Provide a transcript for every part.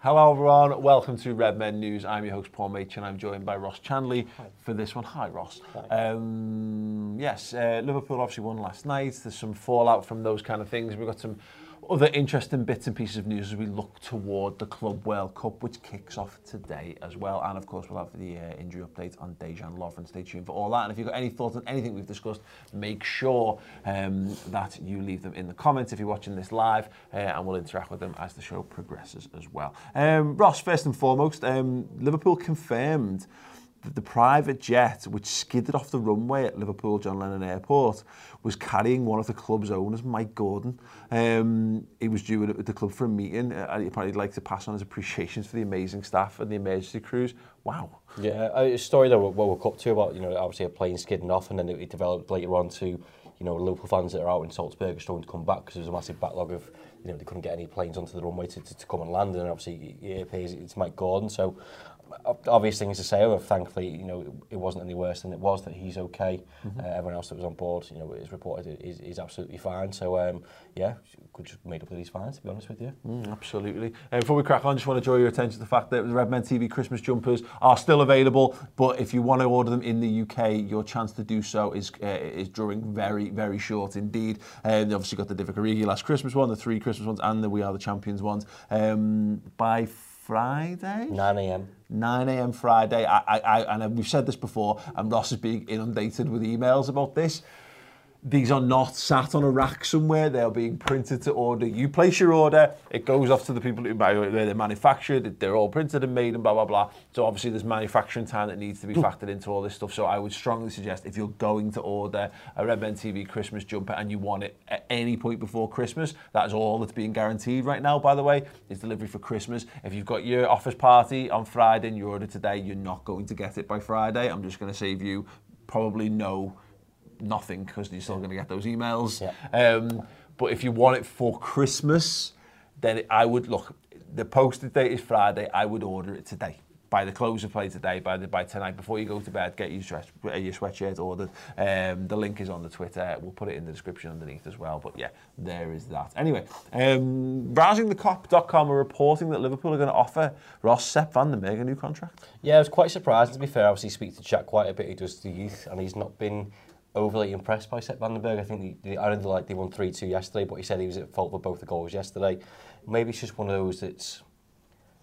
Hello everyone, welcome to Red Men News. I'm your host Paul Machin and I'm joined by Ross Chandley for this one. Hi Ross. Um, yes, uh, Liverpool obviously won last night. There's some fallout from those kind of things. We've got some other interesting bits and pieces of news as we look toward the Club World Cup, which kicks off today as well. And of course, we'll have the uh, injury update on Dejan Lovren. Stay tuned for all that. And if you've got any thoughts on anything we've discussed, make sure um, that you leave them in the comments if you're watching this live, uh, and we'll interact with them as the show progresses as well. Um, Ross, first and foremost, um, Liverpool confirmed the private jet which skidded off the runway at Liverpool John Lennon Airport was carrying one of the club's owners, Mike Gordon. Um, he was due at the club for a meeting uh, and he apparently liked to pass on his appreciations for the amazing staff and the emergency crews. Wow. Yeah, uh, a story that we'll, we'll up to about, you know, obviously a plane skidding off and then it developed later on to, you know, local fans that are out in Salzburg are struggling to come back because there was a massive backlog of you know, they couldn't get any planes onto the runway to, to, to come and land, and obviously it appears it's Mike Gordon, so obvious things to say. Oh, thankfully, you know, it wasn't any worse than it was. That he's okay. Mm-hmm. Uh, everyone else that was on board, you know, is reported is, is absolutely fine. So um, yeah, could just made up that he's fine. To be honest with you. Mm, absolutely. Uh, before we crack on, just want to draw your attention to the fact that the Redmen TV Christmas jumpers are still available. But if you want to order them in the UK, your chance to do so is uh, is drawing very very short indeed. And uh, obviously got the Divock Origi last Christmas one, the three Christmas ones, and the We Are the Champions ones. Um, by Friday? 9 a.m. 9 a.m. Friday. I, I, I, and we've said this before, and Ross is being inundated with emails about this. These are not sat on a rack somewhere. They are being printed to order. You place your order, it goes off to the people who buy it, where they're manufactured. They're all printed and made and blah, blah, blah. So obviously there's manufacturing time that needs to be hmm. factored into all this stuff. So I would strongly suggest if you're going to order a Red Men TV Christmas jumper and you want it at any point before Christmas, that is all that's being guaranteed right now, by the way, is delivery for Christmas. If you've got your office party on Friday and you order today, you're not going to get it by Friday. I'm just going to save you probably no nothing because you're still going to get those emails. Yeah. Um, but if you want it for Christmas, then I would look. The posted date is Friday. I would order it today. By the close of play today, by the by tonight, before you go to bed, get your, dress, your sweatshirt ordered. Um, the link is on the Twitter. We'll put it in the description underneath as well. But yeah, there is that. Anyway, um, rousingthekop.com are reporting that Liverpool are going to offer Ross Sepp van den Berg a new contract. Yeah, I was quite surprised to be fair. Obviously, speak to Jack quite a bit. He does the youth, and he's not been overly impressed by Sepp Vandenberg. I think they, they, I don't like they won 3-2 yesterday, but he said he was at fault for both the goals yesterday. Maybe it's just one of those that's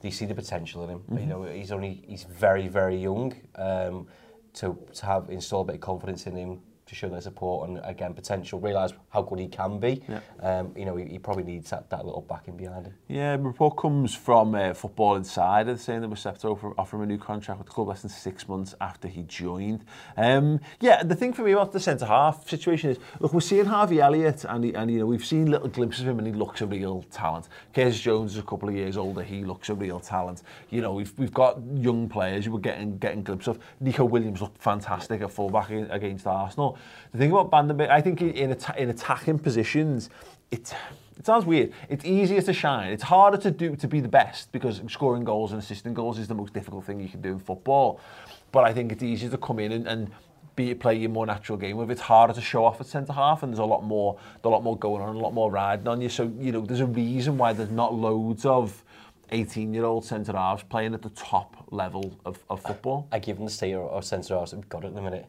they see the potential in him. Mm -hmm. You mm-hmm. know, he's only he's very very young. Um, to to have install a bit of confidence in him to show their support and again potential. Realize how good he can be. Yeah. um you know he, he probably needs that, that little backing behind him. Yeah the report comes from uh, football insider saying that Receptor offer, offer him a new contract with the club less than six months after he joined. Um yeah the thing for me about the centre half situation is look we're seeing Harvey Elliott and he, and you know we've seen little glimpses of him and he looks a real talent. Kez Jones is a couple of years older he looks a real talent. You know we've we've got young players you were getting getting glimpses of. Nico Williams looked fantastic at fullback against Arsenal. The thing about Vandenberg, I think in, in attacking positions, it, it sounds weird. It's easier to shine. It's harder to do to be the best because scoring goals and assisting goals is the most difficult thing you can do in football. But I think it's easier to come in and, and be play your more natural game with. It's harder to show off at centre half, and there's a lot more, there's a lot more going on, a lot more riding on you. So you know, there's a reason why there's not loads of 18-year-old centre halves playing at the top level of, of football. I, give them the state or centre halves we've got at the minute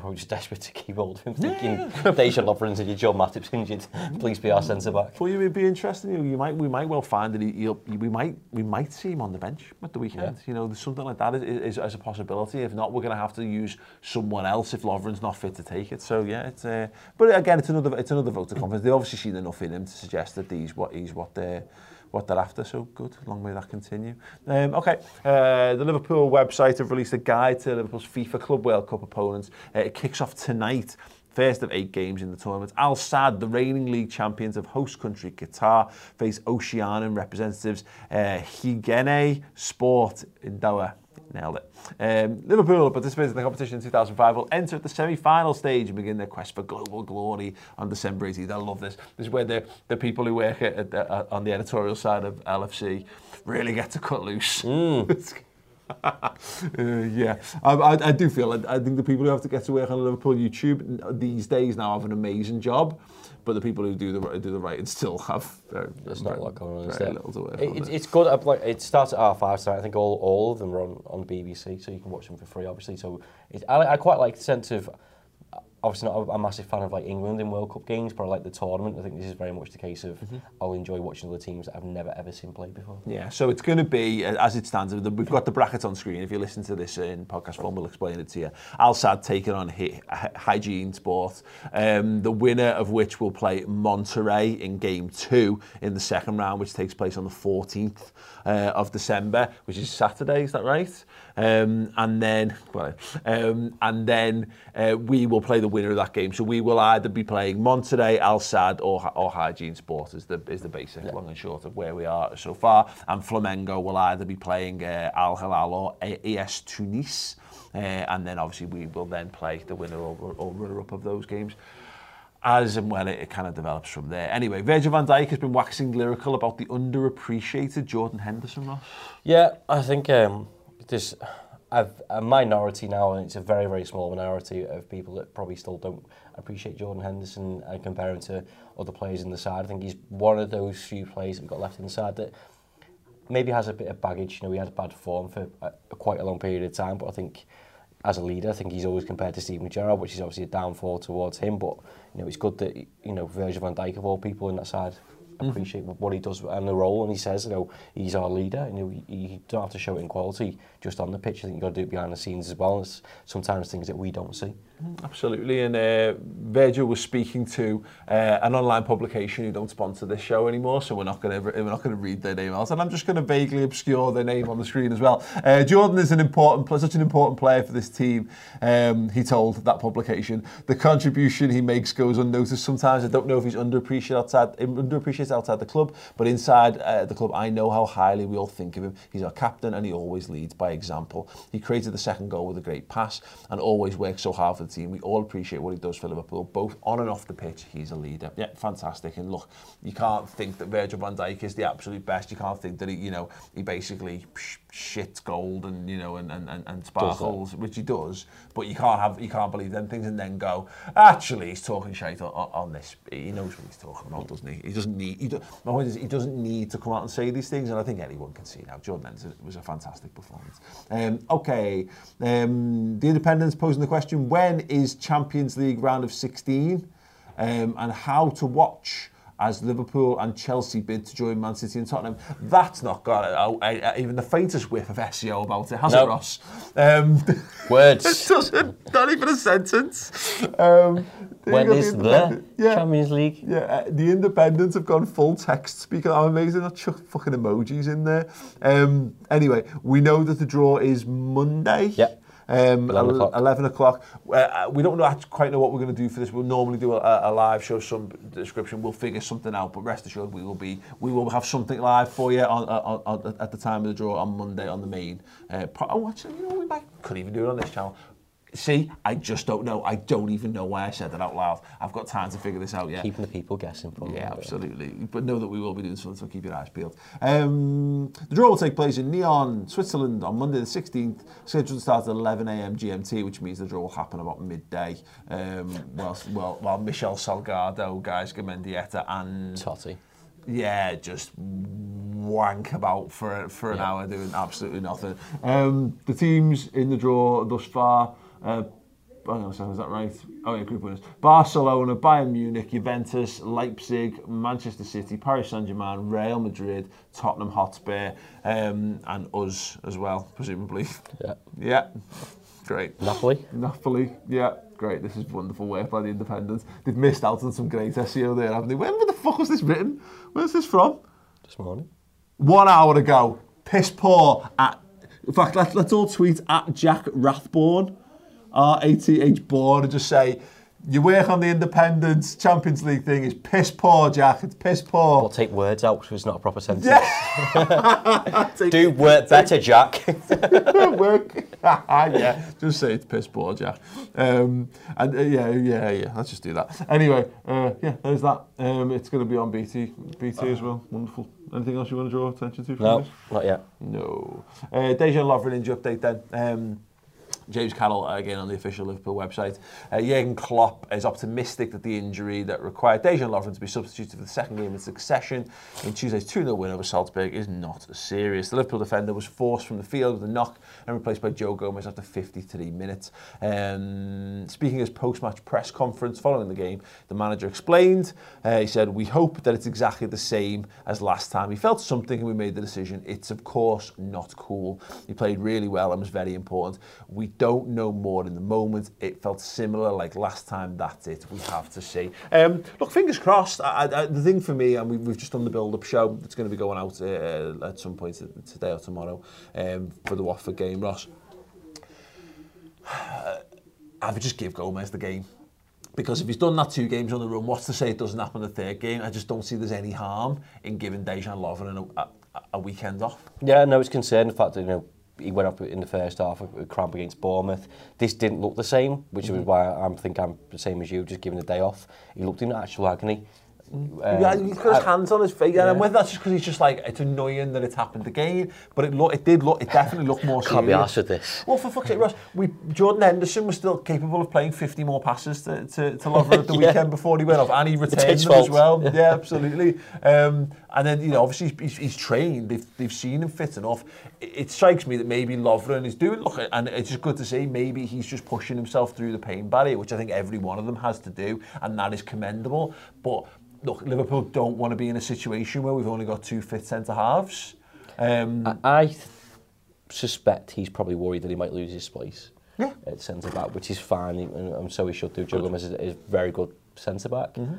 probably just desperate to keep hold of him, thinking Dejan Lovren's your Joe Matip's injured. Please be our centre back. Well, it'd be interesting. You, you might, we might well find that he, he'll, we might, we might see him on the bench at the weekend. Yeah. You know, something like that is, is, is a possibility. If not, we're going to have to use someone else if Lovren's not fit to take it. So yeah, it's. Uh, but again, it's another, it's another vote of confidence. They've obviously seen enough in him to suggest that he's what he's what they're what they're after. So good, long may that continue. Um, okay, uh, the Liverpool website have released a guide to Liverpool's FIFA Club World Cup opponents. Uh, it kicks off tonight first of eight games in the tournament. Al Sad, the reigning league champions of host country Qatar, face Oceanian representatives uh, Higene Sport in Doha. Nailed it. Um, Liverpool participated in the competition in 2005 will enter at the semi-final stage and begin their quest for global glory on December 18th. I love this. This is where the, the people who work at, at, at, on the editorial side of LFC really get to cut loose. uh, yeah, I, I, I do feel. I, I think the people who have to get to work on Liverpool YouTube these days now have an amazing job, but the people who do the do the writing still have very, There's not a lot going on. very there? little to work It- it's, it's good. uh, Like it starts at half five tonight. I think all, all of them are on, on BBC, so you can watch them for free, obviously. So it, I, I quite like the sense of. Obviously, not a, a massive fan of like England in World Cup games, but I like the tournament. I think this is very much the case of I'll enjoy watching other teams that I've never ever seen play before. Yeah, so it's going to be, uh, as it stands, we've got the bracket on screen. If you listen to this in podcast form, we'll explain it to you. Al Sadd taking on Hy- Hy- Hienghène Sport, um, the winner of which will play Monterrey in game two in the second round, which takes place on the 14th uh, of December, which is Saturday, is that right? Um, and then, well, um, and then uh, we will play the winner of that game. So we will either be playing Monterrey, Al Sadd, or, or Hienghène Sport is the is the basic long and short of where we are so far. And Flamengo will either be playing uh, Al Hilal or AS Tunis, uh, and then obviously we will then play the winner or, or runner up of those games. As and when it, it kind of develops from there. Anyway, Virgil van Dijk has been waxing lyrical about the underappreciated Jordan Henderson, Ross. Yeah, I think um, there's a, a minority now, and it's a very, very small minority of people that probably still don't appreciate Jordan Henderson uh, and compare him to other players in the side. I think he's one of those few players that we've got left in the side that maybe has a bit of baggage. You know, he had bad form for a, a quite a long period of time, but I think as a leader, I think he's always compared to Steven Gerrard, which is obviously a downfall towards him. But you know, it's good that you know Virgil van Dijk of all people in that side Mm-hmm. appreciate mm. what he does and the role. And he says, you know, he's our leader. You know, you, you don't have to show it in quality just on the pitch. I think you've got to do it behind the scenes as well. And it's sometimes things that we don't see. Absolutely, and uh, Virgil was speaking to uh, an online publication who don't sponsor this show anymore, so we're not going to we're not going to read their name out, and I'm just going to vaguely obscure their name on the screen as well. Uh, Jordan is an important, such an important player for this team. Um, he told that publication the contribution he makes goes unnoticed. Sometimes I don't know if he's underappreciated outside underappreciated outside the club, but inside uh, the club, I know how highly we all think of him. He's our captain, and he always leads by example. He created the second goal with a great pass, and always works so hard for the team. We all appreciate what he does for Liverpool, both on and off the pitch. He's a leader. Yeah, fantastic. And look, you can't think that Virgil van Dijk is the absolute best. You can't think that he, you know, he basically shits gold and you know and and, and, and sparkles, which he does. But you can't have you can't believe them things and then go. Actually, he's talking shit on, on this. He knows what he's talking about, doesn't he? He doesn't need. He do, my point is, he doesn't need to come out and say these things, and I think anyone can see now. Jordan Henderson was a fantastic performance. Um, okay, um, the Independents posing the question: When is Champions League round of 16, um, and how to watch? As Liverpool and Chelsea bid to join Man City and Tottenham, that's not got uh, uh, even the faintest whiff of SEO about it, has it, No. Ross? Um, Words. it doesn't, not even a sentence. Um, when is the yeah. Champions League? Yeah, uh, the Independents have gone full text speaker. I'm amazed they've not fucking emojis in there. Um, anyway, we know that the draw is Monday. Yep. um, 11 o'clock. 11 o'clock. Uh, uh, we don't know, quite know what we're going to do for this. We'll normally do a, a live show, some description. We'll figure something out, but rest assured we will be, we will have something live for you on, on, on, at the time of the draw on Monday on the main. Uh, pro- oh, actually, you know, we might, could even do it on this channel. See, I just don't know. I don't even know why I said that out loud. I've got time to figure this out yet. Keeping the people guessing for me. Yeah, absolutely. But know that we will be doing something, so keep your eyes peeled. Um, the draw will take place in Nyon, Switzerland on Monday the 16th, scheduled to start at 11am GMT, which means the draw will happen about midday. Um, whilst, well, while Michel Salgado, Gaizka, Mendieta and Totti. yeah, just wank about for for an hour doing absolutely nothing. Um, the teams in the draw thus far: uh, hang on a second, is that right? Oh yeah, group winners. Barcelona, Bayern Munich, Juventus, Leipzig, Manchester City, Paris Saint-Germain, Real Madrid, Tottenham Hotspur, um, and us as well, presumably. Yeah. Yeah, great. Napoli. Napoli, yeah, great. This is wonderful work by the Independents. They've missed out on some great SEO there, haven't they? When the fuck was this written? Where's this from? This morning. One hour ago. Piss poor at. In fact, let, let's all tweet at Jack Rathborn, R A T H Born, and just say, your work on the Independents Champions League thing is piss poor, Jack. It's piss poor. We'll take words out because it's not a proper sentence. Take- Do work better, Jack. work. yeah, just say it's piss poor, Jack. Um, and uh, yeah, yeah, yeah. Let's just do that. Anyway, uh, yeah, there's that. Um, it's going to be on BT, BT as well. Wonderful. Anything else you want to draw attention to? From no, this? not yet. No. Uh, Dejan Lovren injury update then. Um, James Carroll, again on the official Liverpool website. Uh, Jurgen Klopp is optimistic that the injury that required Dejan Lovren to be substituted for the second game in succession in Tuesday's 2 0 win over Salzburg is not serious. The Liverpool defender was forced from the field with a knock and replaced by Joe Gomez after 53 minutes. Um, speaking his post match press conference following the game, the manager explained, uh, he said, We hope that it's exactly the same as last time. He felt something and we made the decision. It's, of course, not cool. He played really well and was very important. We don't know more in the moment. It felt similar like last time. That's it. We have to see. Um, look, fingers crossed. I, I, the thing for me, and we, we've just done the build-up show. It's going to be going out uh, at some point today or tomorrow um, for the Watford game, Ross. I would just give Gomez the game. Because if he's done that two games on the run, what's to say it doesn't happen the third game? I just don't see there's any harm in giving Dejan Lovren a, a, a weekend off. Yeah, no, it's concerned the fact that you know he went up in the first half with cramp against Bournemouth. This didn't look the same, which mm -hmm. is mm-hmm. why I think I'm the same as you, just giving a day off. He looked in actual agony. Um, yeah, he's got his hands on his face, and whether that's just because he's just like it's annoying that it's happened again, but it look, it did look, it definitely looked more Can't be serious. arsed with this. Well, for fuck's sake, Ross, we, Jordan Henderson was still capable of playing 50 more passes to, to, to Lovren at the Yeah. weekend before he went off, and he returned his them as fault. well. Yeah, absolutely. Um, and then, you know, obviously he's, he's, he's trained, they've, they've seen him fit enough. It, it strikes me that maybe Lovren is doing, look, and it's just good to see, maybe he's just pushing himself through the pain barrier, which I think every one of them has to do, and that is commendable. But look, Liverpool don't want to be in a situation where we've only got two fit centre halves. Um, I, I suspect he's probably worried that he might lose his place yeah. at centre back, which is fine, and, and so he should do. Joe Gomez is, is very good centre back. Mm -hmm.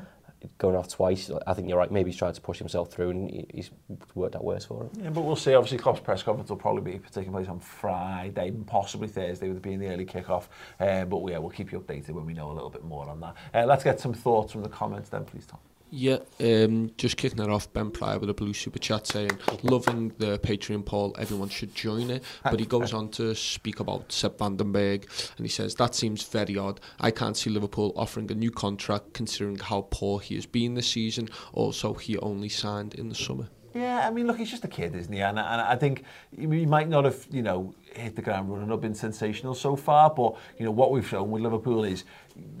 Going off twice, I think you're right. Maybe he's tried to push himself through, and he, he's worked out worse for him. Yeah, but we'll see. Obviously, Klopp's press conference will probably be taking place on Friday, possibly Thursday, with it being the early kickoff. Uh, but yeah, we'll keep you updated when we know a little bit more on that. Uh, let's get some thoughts from the comments then, please, Tom. Yeah, um, just kicking it off, Ben Pryor with a blue super chat saying, loving the Patreon poll, everyone should join it. But he goes on to speak about Sepp Vandenberg and he says, that seems very odd. I can't see Liverpool offering a new contract considering how poor he has been this season. Also, he only signed in the summer. Yeah, I mean, look, he's just a kid, isn't he? And, and I think he might not have, you know, hit the ground running or been sensational so far, but, you know, what we've shown with Liverpool is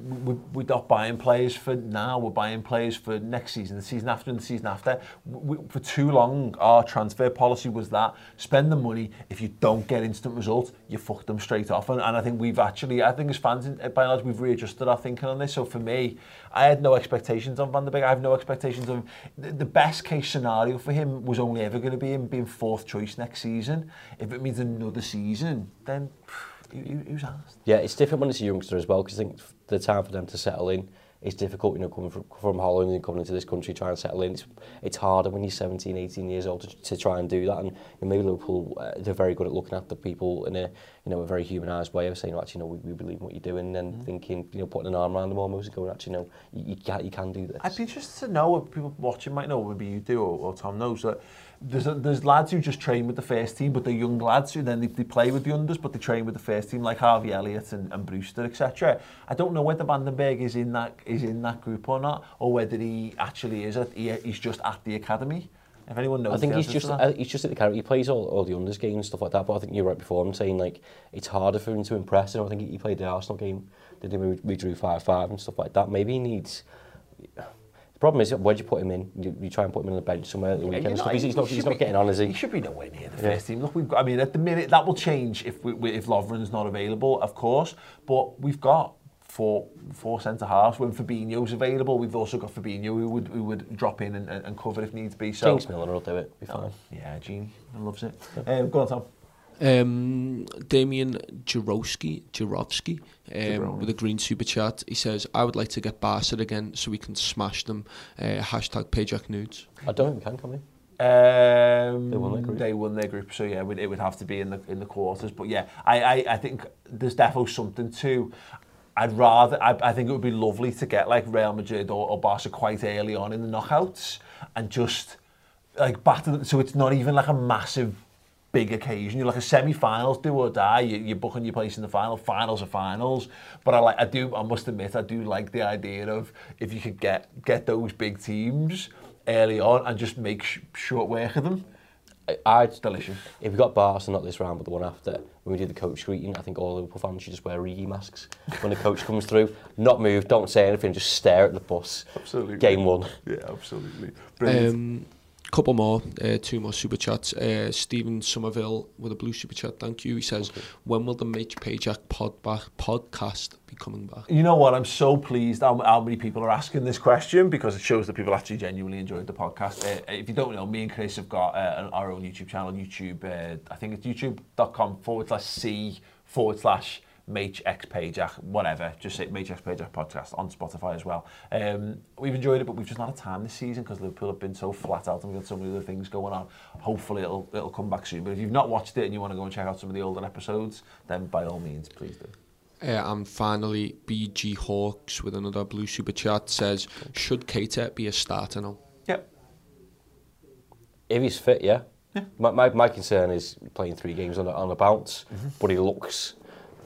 we- we're not buying players for now, we're buying players for next season, the season after and the season after. We, for too long, our transfer policy was that spend the money, if you don't get instant results, you fuck them straight off. And, and I think we've actually, I think as fans, by and large, we've readjusted our thinking on this. So for me, I had no expectations on Van der Beek. I have no expectations of the, the best case scenario for him was only ever going to be him being fourth choice next season. If it means another season, season, then who- who's asked? Yeah, it's different when it's a youngster as well, because I think the time for them to settle in, is difficult, you know, coming from, from Holland and coming into this country, trying to settle in. It's, it's harder when you're 17, 18 years old to, to try and do that. And you know, maybe Liverpool, uh, they're very good at looking after people in a you know, a very humanised way of saying, well, actually, no, we, we believe in what you're doing, and mm. thinking, you know, putting an arm around them almost and going, actually, no, you, you, can, you can do this. I'd be interested to know, what people watching might know, maybe you do, or, or Tom knows, that there's, a, there's lads who just train with the first team, but they're young lads who then they, they play with the unders, but they train with the first team, like Harvey Elliott and, and Brewster, etc. I don't know whether Vandenberg is in that is in that group or not, or whether he actually is, at, he, he's just at the academy. If anyone knows, I think the he's just to uh, he's just at the character. He plays all, all the unders games and stuff like that. But I think you're right before him saying like it's harder for him to impress. And I think he played the Arsenal game. Did he? We, we drew five five and stuff like that. Maybe he needs. The problem is, where do you put him in? You, you try and put him in the bench somewhere at the weekend. and stuff. He's, he's not, he he's should not getting on, is he? He should be nowhere near the first team. Look, we've got, I mean, at the minute, that will change if we, we, if Lovren's not available, of course. But we've got four four centre halves. When Fabinho's available, we've also got Fabinho who would who would drop in and, and cover if needs be. So James Milner will do it. Be fine. yeah, Gene loves it. Um, go on, Tom. Um, Damien Jarowski, Jarowski, um, with a green super chat. He says, "I would like to get Barca again so we can smash them." Uh, hashtag Payjack nudes. I don't think we can, can we? Um, They won their group. They won their group, so yeah, it would, it would have to be in the in the quarters. But yeah, I, I, I think there's definitely something to. I'd rather, I, I think it would be lovely to get like Real Madrid or, or Barca quite early on in the knockouts and just like batter them. So it's not even like a massive big occasion. You're like a semi-finals, do or die. You, you're booking your place in the final. Finals are finals. But I like, I do, I must admit, I do like the idea of if you could get get those big teams early on and just make sh short work of them. I, it's delicious. If we got Barca not this round but the one after, when we did the coach greeting, I think all Liverpool fans should just wear Rigi masks when the coach comes through. Not move, don't say anything, just stare at the bus. Absolutely. Game one. Yeah, absolutely. Brilliant. Um, couple more, uh, two more super chats. Uh, Stephen Somerville with a blue super chat. Thank you. He says, okay. "When will the Mitch Pajak pod back, podcast be coming back?" You know what? I'm so pleased how, how, many people are asking this question because it shows that people actually genuinely enjoyed the podcast. Uh, uh if you don't know, me and Chris have got uh, our own YouTube channel, YouTube. Uh, I think it's youtube.com forward slash c forward slash. MHX page ach, whatever, just say MHX page ach podcast on Spotify as well. Um, we've enjoyed it, but we've just not had time this season because Liverpool have been so flat out and we've got so many other things going on. Hopefully it'll, it'll come back soon. But if you've not watched it and you want to go and check out some of the older episodes, then by all means, please do. Uh, and finally, BG Hawks with another blue super chat says, should Cater be a starter now? Yep. If he's fit, yeah. yeah. My, my, my concern is playing three games on a, on a bounce, mm -hmm. but he looks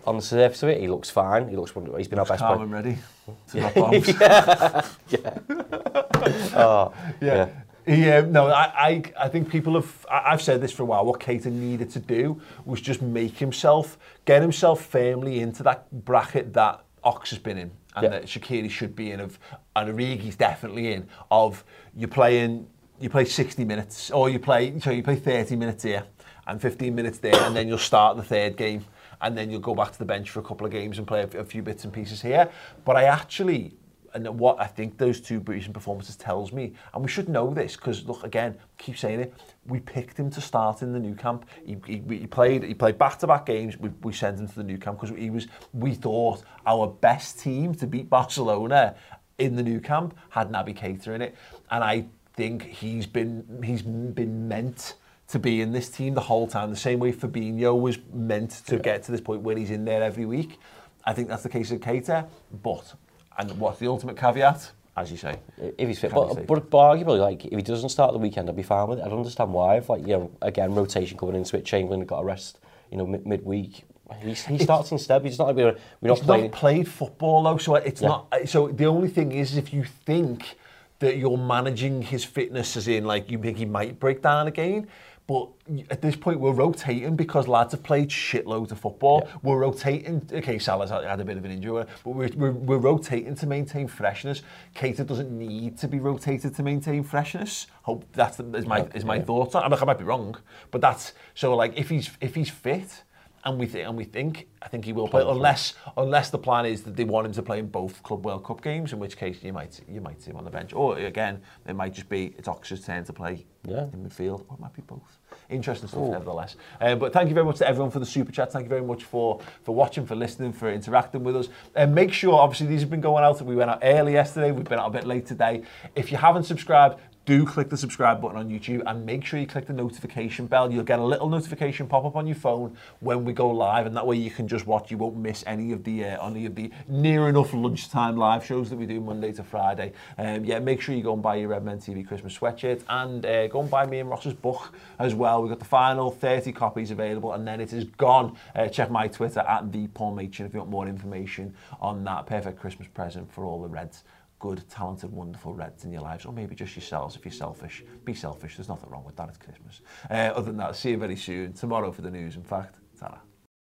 on the surface of it, he looks fine. He looks, he's been our best Calm player. and ready to drop bombs. Oh, Yeah. He, um, no, I, I, I think people have. I, I've said this for a while. What Keita needed to do was just make himself, get himself firmly into that bracket that Ox has been in, and Yeah. that Shaqiri should be in. Of and Origi's definitely in. Of you're playing, you play 60 minutes, or you play, so you play 30 minutes here and 15 minutes there, and then you'll start the third game, and then you'll go back to the bench for a couple of games and play a, a few bits and pieces here. But I actually and what I think those two recent performances tells me, and we should know this because look again, keep saying it. We picked him to start in the new camp. He, he, he played he played back to back games. We, we sent him to the new camp because he was we thought our best team to beat Barcelona in the new camp had Naby Keita in it, and I think he's been he's been meant. To be in this team the whole time. The same way Fabinho was meant to get to this point where he's in there every week. I think that's the case of Keita, but and what's the ultimate caveat? As you say, If he's fit, but, but, but arguably, like if he doesn't start the weekend, I'd be fine with it. I don't understand why. If like you know, again, rotation coming into it, Chamberlain got a rest, you know, mid- midweek. He, he starts instead. He's not like we're, we're not he's playing. not played football though, so it's Yeah. not. So the only thing is, if you think that you're managing his fitness, as in like you think he might break down again. But at this point, we're rotating because lads have played shitloads of football. We're rotating. Okay, Salah's had had a bit of an injury, but we're, we're, we're rotating to maintain freshness. Keita doesn't need to be rotated to maintain freshness. Hope that's is my is my thoughts. on. I, mean, I might be wrong, but that's so like if he's if he's fit and we think and we think I think he will play unless unless the plan is that they want him to play in both Club World Cup games, in which case you might you might see him on the bench, or again it might just be it's Oxford's turn to play Yeah. in midfield, or it might be both. Interesting stuff, nevertheless. Um, but thank you very much to everyone for the super chat. Thank you very much for for watching, for listening, for interacting with us. And make sure, obviously, these have been going out. We went out early yesterday. We've been out a bit late today. If you haven't subscribed, do click the subscribe button on YouTube and make sure you click the notification bell. You'll get a little notification pop up on your phone when we go live, and that way you can just watch. You won't miss any of the uh, any of the near enough lunchtime live shows that we do Monday to Friday. Um, yeah, make sure you go and buy your Redmen TV Christmas sweatshirt and uh, go and buy me and Ross's book as well. We've got the final 30 copies available, and then it is gone. Uh, check my Twitter at the Paul Machin if you want more information on that perfect Christmas present for all the Reds good, talented, wonderful Reds in your lives, or maybe just yourselves if you're selfish. Be selfish, there's nothing wrong with that, it's Christmas. Uh, other than that, see you very soon, tomorrow for the news, in fact.